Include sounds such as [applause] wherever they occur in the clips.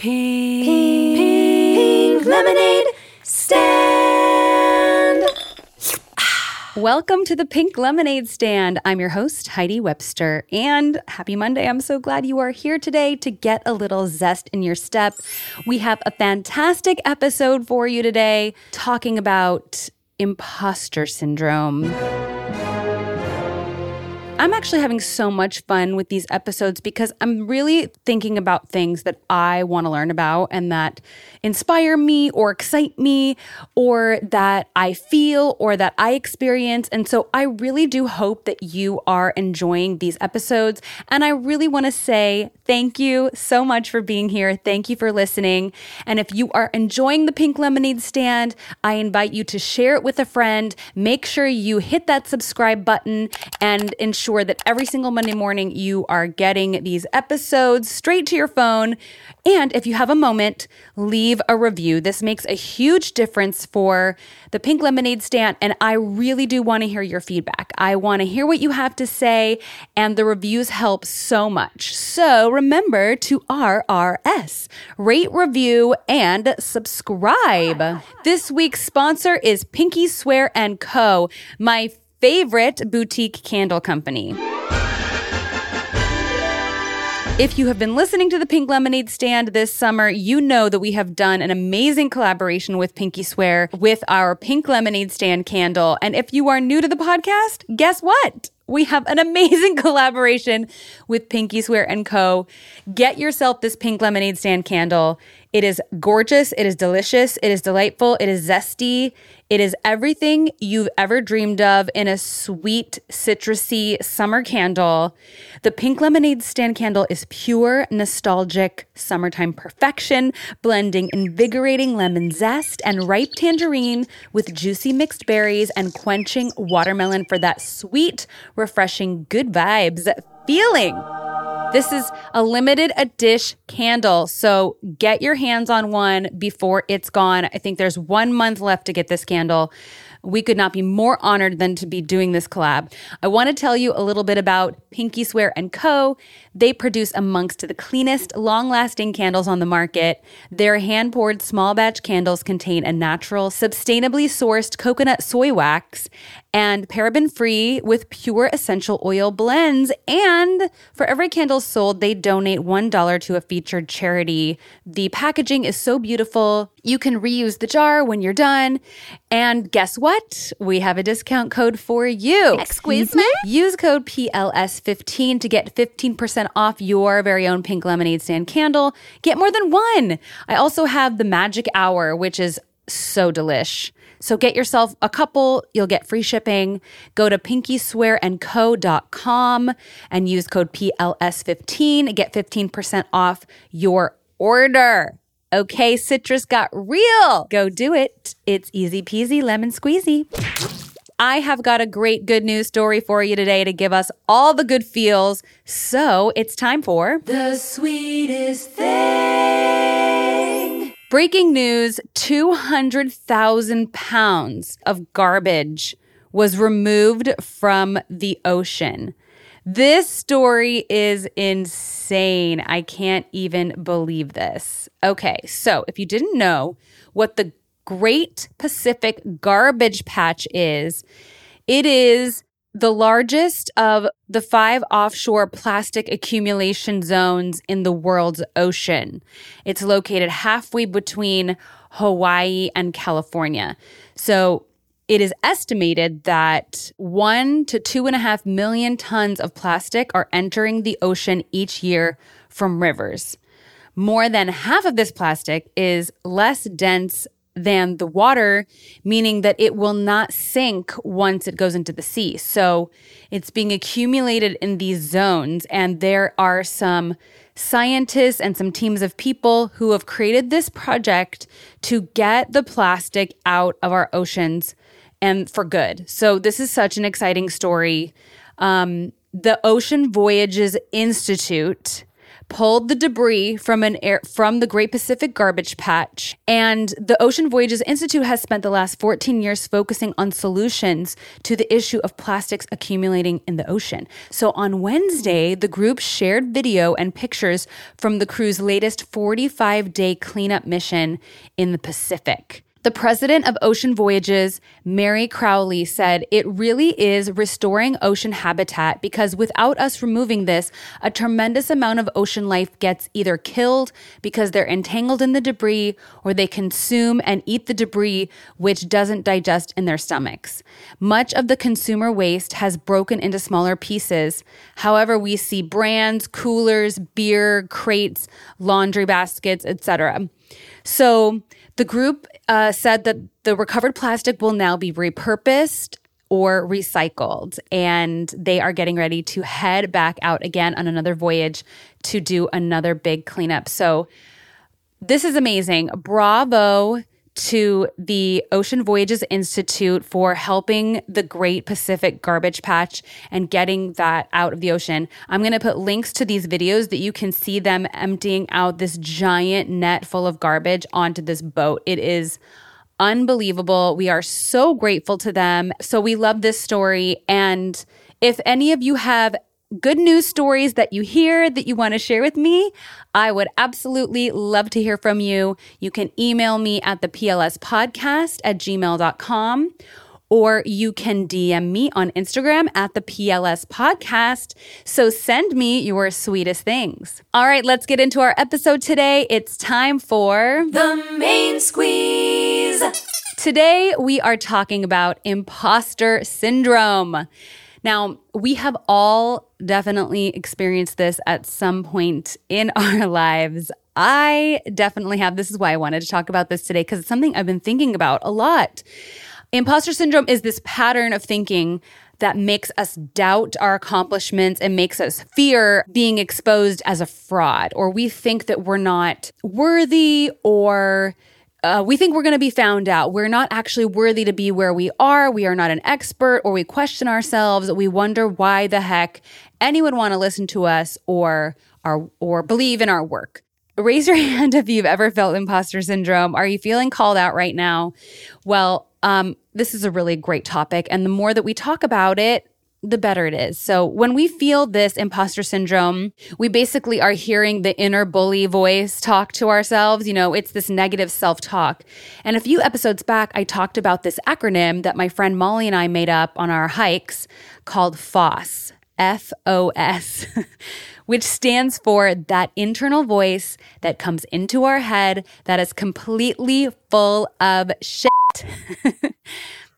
Pink, pink lemonade stand. Welcome to the Pink Lemonade Stand. I'm your host, Heidi Webster, and happy Monday. I'm so glad you are here today to get a little zest in your step. We have a fantastic episode for you today talking about imposter syndrome. I'm actually having so much fun with these episodes because I'm really thinking about things that I want to learn about and that inspire me or excite me or that I feel or that I experience. And so I really do hope that you are enjoying these episodes. And I really want to say thank you so much for being here. Thank you for listening. And if you are enjoying the Pink Lemonade Stand, I invite you to share it with a friend. Make sure you hit that subscribe button and ensure sure that every single Monday morning you are getting these episodes straight to your phone. And if you have a moment, leave a review. This makes a huge difference for the Pink Lemonade stand. And I really do want to hear your feedback. I want to hear what you have to say, and the reviews help so much. So remember to RRS, rate, review, and subscribe. [laughs] This week's sponsor is Pinky Swear and Co., my favorite boutique candle company. If you have been listening to the Pink Lemonade Stand this summer, you know that we have done an amazing collaboration with Pinky Swear with our Pink Lemonade Stand candle. And if you are new to the podcast, guess what? We have an amazing [laughs] collaboration with Pinky Swear and Co. Get yourself this Pink Lemonade Stand candle. It is gorgeous, it is delicious, it is delightful, it is zesty. It is everything you've ever dreamed of in a sweet, citrusy summer candle. The pink lemonade stand candle is pure, nostalgic summertime perfection, blending invigorating lemon zest and ripe tangerine with juicy mixed berries and quenching watermelon for that sweet, refreshing, good vibes feeling. This is a limited edition candle, so get your hands on one before it's gone. I think there's one month left to get this candle. We could not be more honored than to be doing this collab. I want to tell you a little bit about Pinky Swear and Co. They produce amongst the cleanest, long-lasting candles on the market. Their hand-poured small batch candles contain a natural, sustainably sourced coconut soy wax and paraben free with pure essential oil blends. And for every candle sold, they donate $1 to a featured charity. The packaging is so beautiful. You can reuse the jar when you're done. And guess what? We have a discount code for you. Excuse me? Use code PLS15 to get 15% off your very own pink lemonade stand candle. Get more than one. I also have the magic hour, which is so delish. So get yourself a couple, you'll get free shipping. Go to pinkyswearandco.com and use code PLS15, get 15% off your order. Okay, citrus got real. Go do it. It's easy peasy lemon squeezy. I have got a great good news story for you today to give us all the good feels. So it's time for the sweetest thing. Breaking news 200,000 pounds of garbage was removed from the ocean. This story is insane. I can't even believe this. Okay, so if you didn't know what the Great Pacific Garbage Patch is, it is the largest of the five offshore plastic accumulation zones in the world's ocean. It's located halfway between Hawaii and California. So it is estimated that one to two and a half million tons of plastic are entering the ocean each year from rivers. More than half of this plastic is less dense than the water, meaning that it will not sink once it goes into the sea. So it's being accumulated in these zones, and there are some scientists and some teams of people who have created this project to get the plastic out of our oceans and for good. So this is such an exciting story. Um, the Ocean Voyages Institute pulled the debris from an air from the Great Pacific Garbage Patch. And the Ocean Voyages Institute has spent the last 14 years focusing on solutions to the issue of plastics accumulating in the ocean. So on Wednesday, the group shared video and pictures from the crew's latest 45 day cleanup mission in the Pacific. The president of Ocean Voyages, Mary Crowley, said it really is restoring ocean habitat because without us removing this, a tremendous amount of ocean life gets either killed because they're entangled in the debris or they consume and eat the debris, which doesn't digest in their stomachs. Much of the consumer waste has broken into smaller pieces. However, we see brands, coolers, beer, crates, laundry baskets, etc. So the group uh, said that the recovered plastic will now be repurposed or recycled. And they are getting ready to head back out again on another voyage to do another big cleanup. So this is amazing. Bravo to the Ocean Voyages Institute for helping the Great Pacific Garbage Patch and getting that out of the ocean. I'm going to put links to these videos that you can see them emptying out this giant net full of garbage onto this boat. It is unbelievable. We are so grateful to them. So we love this story. And if any of you have good news stories that you hear that you want to share with me, I would absolutely love to hear from you. You can email me at the PLS podcast at gmail.com or you can DM me on Instagram at the PLS podcast. So send me your sweetest things. All right, let's get into our episode today. It's time for The main squeeze. Today, we are talking about imposter syndrome. Now, we have all definitely experienced this at some point in [laughs] our lives. I definitely have. This is why I wanted to talk about this today because it's something I've been thinking about a lot. Imposter syndrome is this pattern of thinking that makes us doubt our accomplishments and makes us fear being exposed as a fraud, or we think that we're not worthy or uh, we think we're going to be found out. We're not actually worthy to be where we are. We are not an expert, or we question ourselves. We wonder why the heck anyone want to listen to us or our or believe in our work. Raise your [laughs] hand if you've ever felt imposter syndrome. Are you feeling called out right now? Well, um, this is a really great topic, and the more that we talk about it, the better it is. So when we feel this imposter syndrome, we basically are hearing the inner bully voice talk to ourselves. You know, it's this negative self talk. And a few episodes back, I talked about this acronym that my friend Molly and I made up on our hikes called FOSS, F O S, [laughs] which stands for that internal voice that comes into our head that is completely full of shit. [laughs]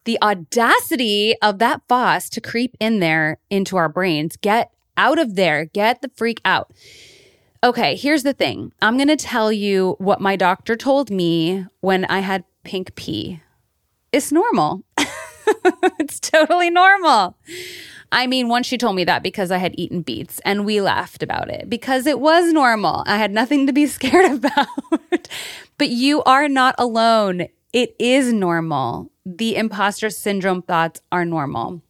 the audacity of that boss to creep in there into our brains. Get out of there. Get the freak out. Okay, here's the thing. I'm going to tell you what my doctor told me when I had pink pee. It's normal. [laughs] it's totally normal. I mean, once she told me that because I had eaten beets and we laughed about it because it was normal. I had nothing to be [laughs] scared about. but you are not alone. It is normal the imposter syndrome thoughts are normal.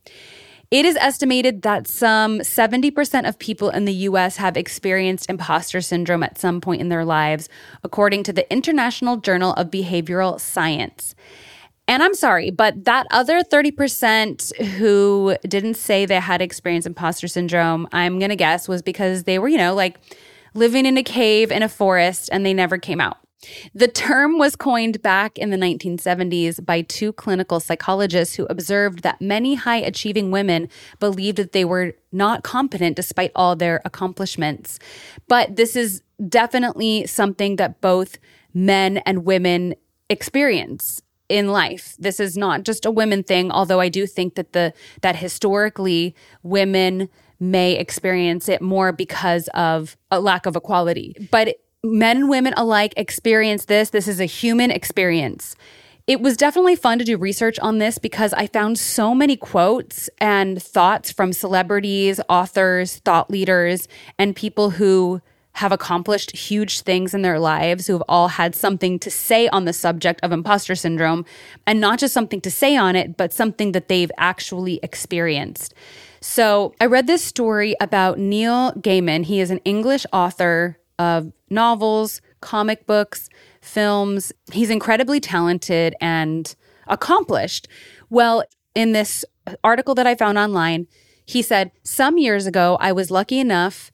It is estimated that some 70% of people in the US have experienced imposter syndrome at some point in their lives, according to the International Journal of Behavioral Science. And I'm sorry, but that other 30% who didn't say they had experienced imposter syndrome, I'm going to guess was because they were, you know, like living in a cave in a forest and they never came out. The term was coined back in the 1970s by two clinical psychologists who observed that many high achieving women believed that they were not competent despite all their accomplishments. But this is definitely something that both men and women experience in life. This is not just a women thing, although I do think that the that historically women may experience it more because of a lack of equality. But men and women alike experience this. This is a human experience. It was definitely fun to do research on this because I found so many quotes and thoughts from celebrities, authors, thought leaders, and people who have accomplished huge things in their lives, who have all had something to say on the subject of imposter syndrome, and not just something to say on it, but something that they've actually experienced. So I read this story about Neil Gaiman. He is an English author of novels, comic books, films. He's incredibly talented and accomplished. Well, in this article that I found online, he said, Some years ago, I was lucky enough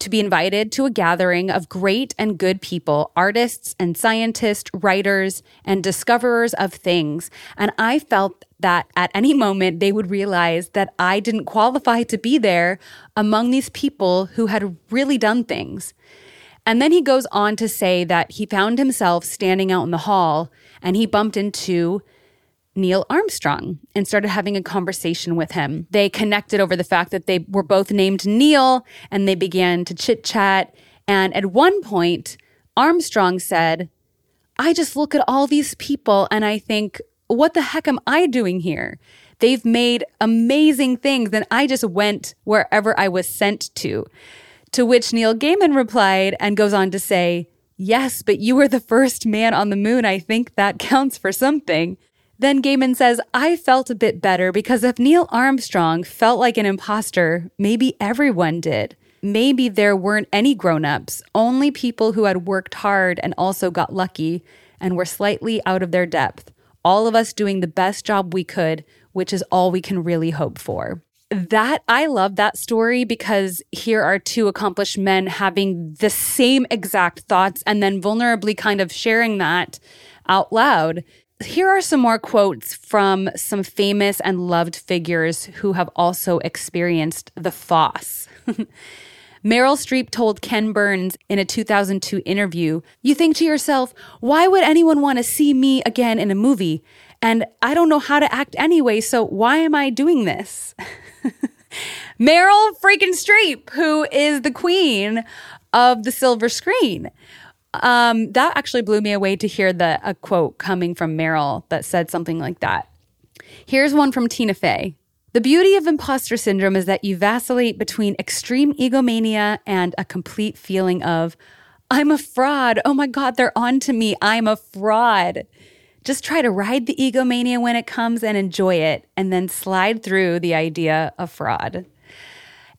to be invited to a gathering of great and good people, artists and scientists, writers, and discoverers of things. And I felt that at any moment they would realize that I didn't qualify to be there among these people who had really done things. And then he goes on to say that he found himself standing out in the hall and he bumped into Neil Armstrong and started having a conversation with him. They connected over the fact that they were both named Neil and they began to chit chat. And at one point, Armstrong said, I just look at all these people and I think, what the heck am I doing here? They've made amazing things and I just went wherever I was sent to. To which Neil Gaiman replied and goes on to say, Yes, but you were the first man on the moon. I think that counts for something. Then Gaiman says, I felt a bit better because if Neil Armstrong felt like an imposter, maybe everyone did. Maybe there weren't any grown ups, only people who had worked hard and also got lucky and were slightly out of their depth. All of us doing the best job we could, which is all we can really hope for. That I love that story because here are two accomplished men having the same exact thoughts and then vulnerably kind of sharing that out loud here are some more quotes from some famous and loved figures who have also experienced the FOSS. [laughs] Meryl Streep told Ken Burns in a 2002 interview, You think to yourself, why would anyone want to see me again in a movie? And I don't know how to act anyway, so why am I doing this? [laughs] Meryl freaking Streep, who is the queen of the silver screen. Um, that actually blew me away to hear the a quote coming from Meryl that said something like that. Here's one from Tina Fey. The beauty of imposter syndrome is that you vacillate between extreme egomania and a complete feeling of, I'm a fraud. Oh my God, they're on to me. I'm a fraud. Just try to ride the egomania when it comes and enjoy it, and then slide through the idea of fraud.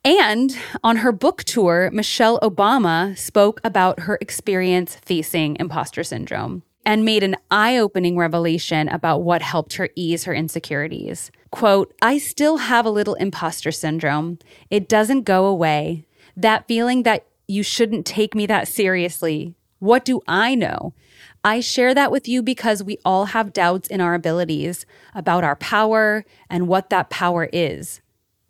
And on her book tour, Michelle Obama spoke about her experience facing imposter syndrome and made an eye opening revelation about what helped her ease her insecurities. Quote, I still have a little imposter syndrome. It doesn't go away. That feeling that you shouldn't take me that seriously. What do I know? I share that with you because we all have doubts in our abilities about our power and what that power is.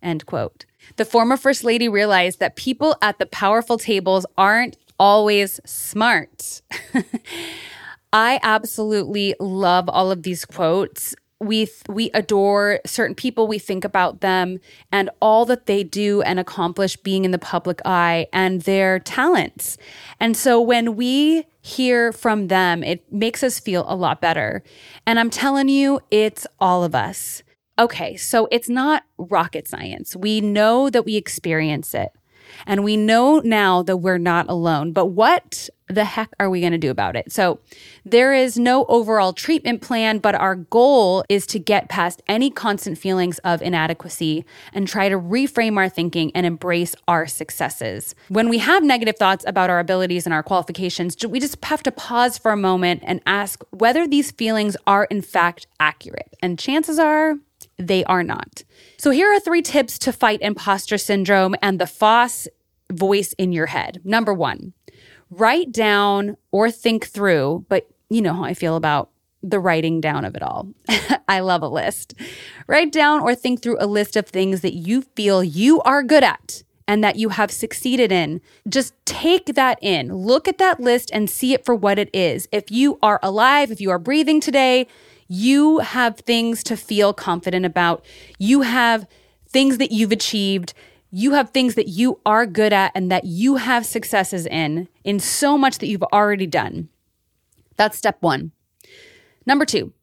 End quote. The former First Lady realized that people at the powerful tables aren't always smart. [laughs] I absolutely love all of these quotes. We we adore certain people, we think about them and all that they do and accomplish being in the public eye and their talents. And so when we hear from them, it makes us feel a lot better. And I'm telling you, it's all of us. Okay, so it's not rocket science. We know that we experience it. And we know now that we're not alone. But what the heck are we going to do about it? So, there is no overall treatment plan, but our goal is to get past any constant feelings of inadequacy and try to reframe our thinking and embrace our successes. When we have negative thoughts about our abilities and our qualifications, we just have to pause for a moment and ask whether these feelings are in fact accurate. And chances are, they are not. So here are three tips to fight imposter syndrome and the FOSS voice in your head. Number one, write down or think through, but you know how I feel about the writing down of it all. [laughs] I love a list. Write down or think through a list of things that you feel you are good at and that you have succeeded in. Just take that in. Look at that list and see it for what it is. If you are alive, if you are breathing today, you have things to feel confident about. You have things that you've achieved. You have things that you are good at and that you have successes in, in so much that you've already done. That's step one. Number two,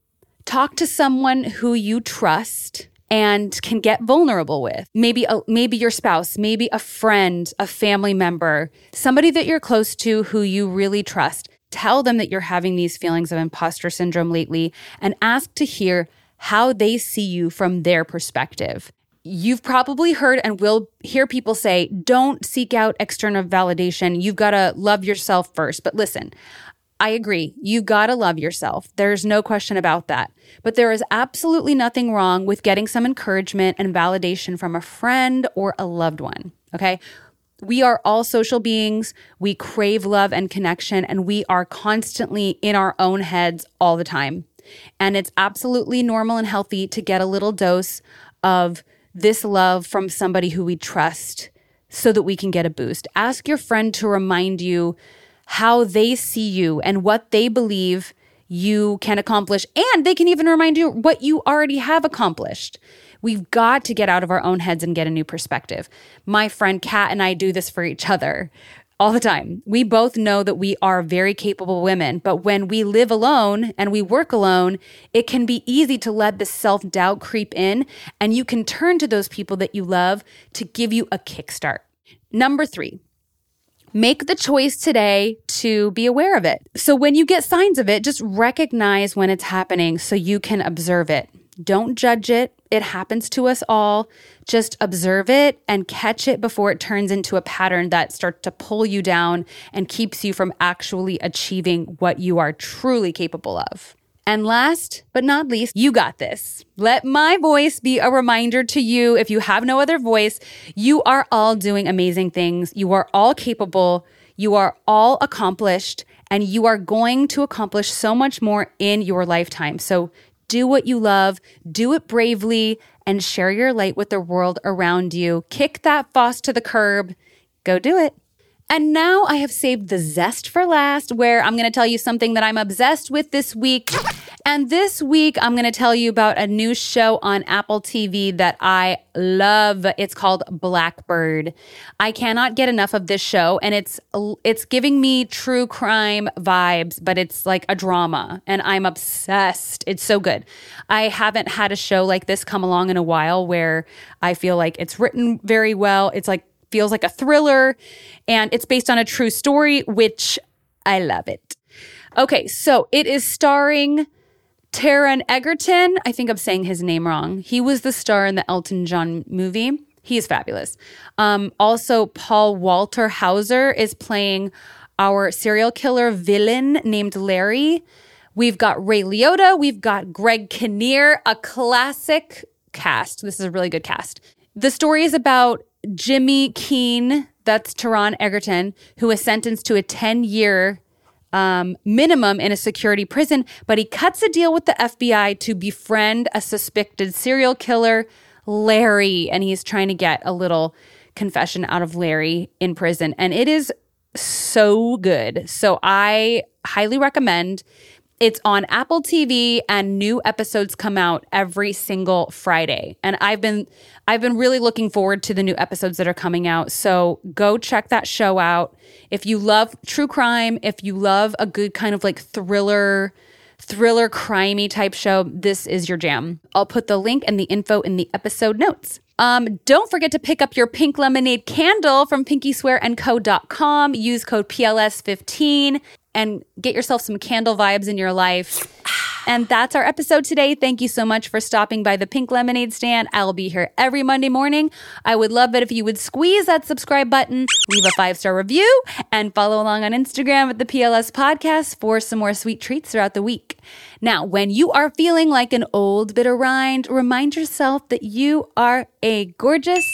talk to someone who you trust and can get vulnerable with. Maybe a, maybe your spouse, maybe a friend, a family member, somebody that you're close to who you really trust. Tell them that you're having these feelings of imposter syndrome lately and ask to hear how they see you from their perspective. You've probably heard and will hear people say, don't seek out external validation. You've got to love yourself first. But listen, I agree. You gotta love yourself. There's no question about that. But there is absolutely nothing wrong with getting some encouragement and validation from a friend or a loved one. Okay. We are all social beings. We crave love and connection, and we are constantly in our own heads all the time. And it's absolutely normal and healthy to get a little dose of this love from somebody who we trust so that we can get a boost. Ask your friend to remind you how they see you and what they believe you can accomplish. And they can even remind you what you already have accomplished. We've got to get out of our own heads and get a new perspective. My friend Kat and I do this for each other all the time. We both know that we are very capable women, but when we live alone and we work alone, it can be easy to let the self doubt creep in, and you can turn to those people that you love to give you a kickstart. Number three, Make the choice today to be aware of it. So when you get signs of it, just recognize when it's happening so you can observe it. Don't judge it. It happens to us all. Just observe it and catch it before it turns into a pattern that starts to pull you down and keeps you from actually achieving what you are truly capable of. And last but not least, you got this. Let my voice be a reminder to you if you have no other voice, you are all doing amazing things. You are all capable. You are all accomplished and you are going to accomplish so much more in your lifetime. So do what you love, do it bravely, and share your light with the world around you. Kick that FOSS to the curb. Go do it. And now I have saved the zest for last, where I'm going to tell you something that I'm obsessed with this week. And this week, I'm going to tell you about a new show on Apple TV that I love. It's called Blackbird. I cannot get enough of this show, and it's it's giving me true crime vibes, but it's like a drama, and I'm obsessed. It's so good. I haven't had a show like this come along in a while where I feel like it's written very well. It's like feels like a thriller, and it's based on a true story, which I love it. Okay, so it is starring Taron Egerton. I think I'm saying his name wrong. He was the star in the Elton John movie. He is fabulous. Um, also, Paul Walter Hauser is playing our serial killer villain named Larry. We've got Ray Liotta. We've got Greg Kinnear, a classic cast. This is a really good cast. The story is about Jimmy Keene, that's Taron Egerton, who was sentenced to a 10 year um, minimum in a security prison, but he cuts a deal with the FBI to befriend a suspected serial killer, Larry, and he's trying to get a little confession out of Larry in prison. And it is so good. So I highly recommend it's on Apple TV and new episodes come out every single Friday. And I've been I've been really looking forward to the new episodes that are coming out. So go check that show out. If you love true crime, if you love a good kind of like thriller thriller crimey type show, this is your jam. I'll put the link and the info in the episode notes. Um, don't forget to pick up your pink lemonade candle from pinkyswearandco.com. Use code PLS15 and get yourself some candle vibes in your life. And that's our episode today. Thank you so much for stopping by the Pink Lemonade stand. I'll be here every Monday morning. I would love it if you would squeeze that subscribe button, leave a five star review, and follow along on Instagram at the PLS podcast for some more sweet treats throughout the week. Now, when you are feeling like an old bitter rind, remind yourself that you are a gorgeous,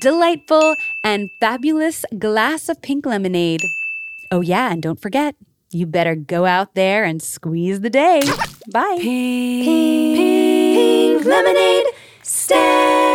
delightful, and fabulous glass of pink lemonade. Oh, yeah, and don't forget, you better go out there and squeeze the day. Bye. Pink, pink lemonade stand.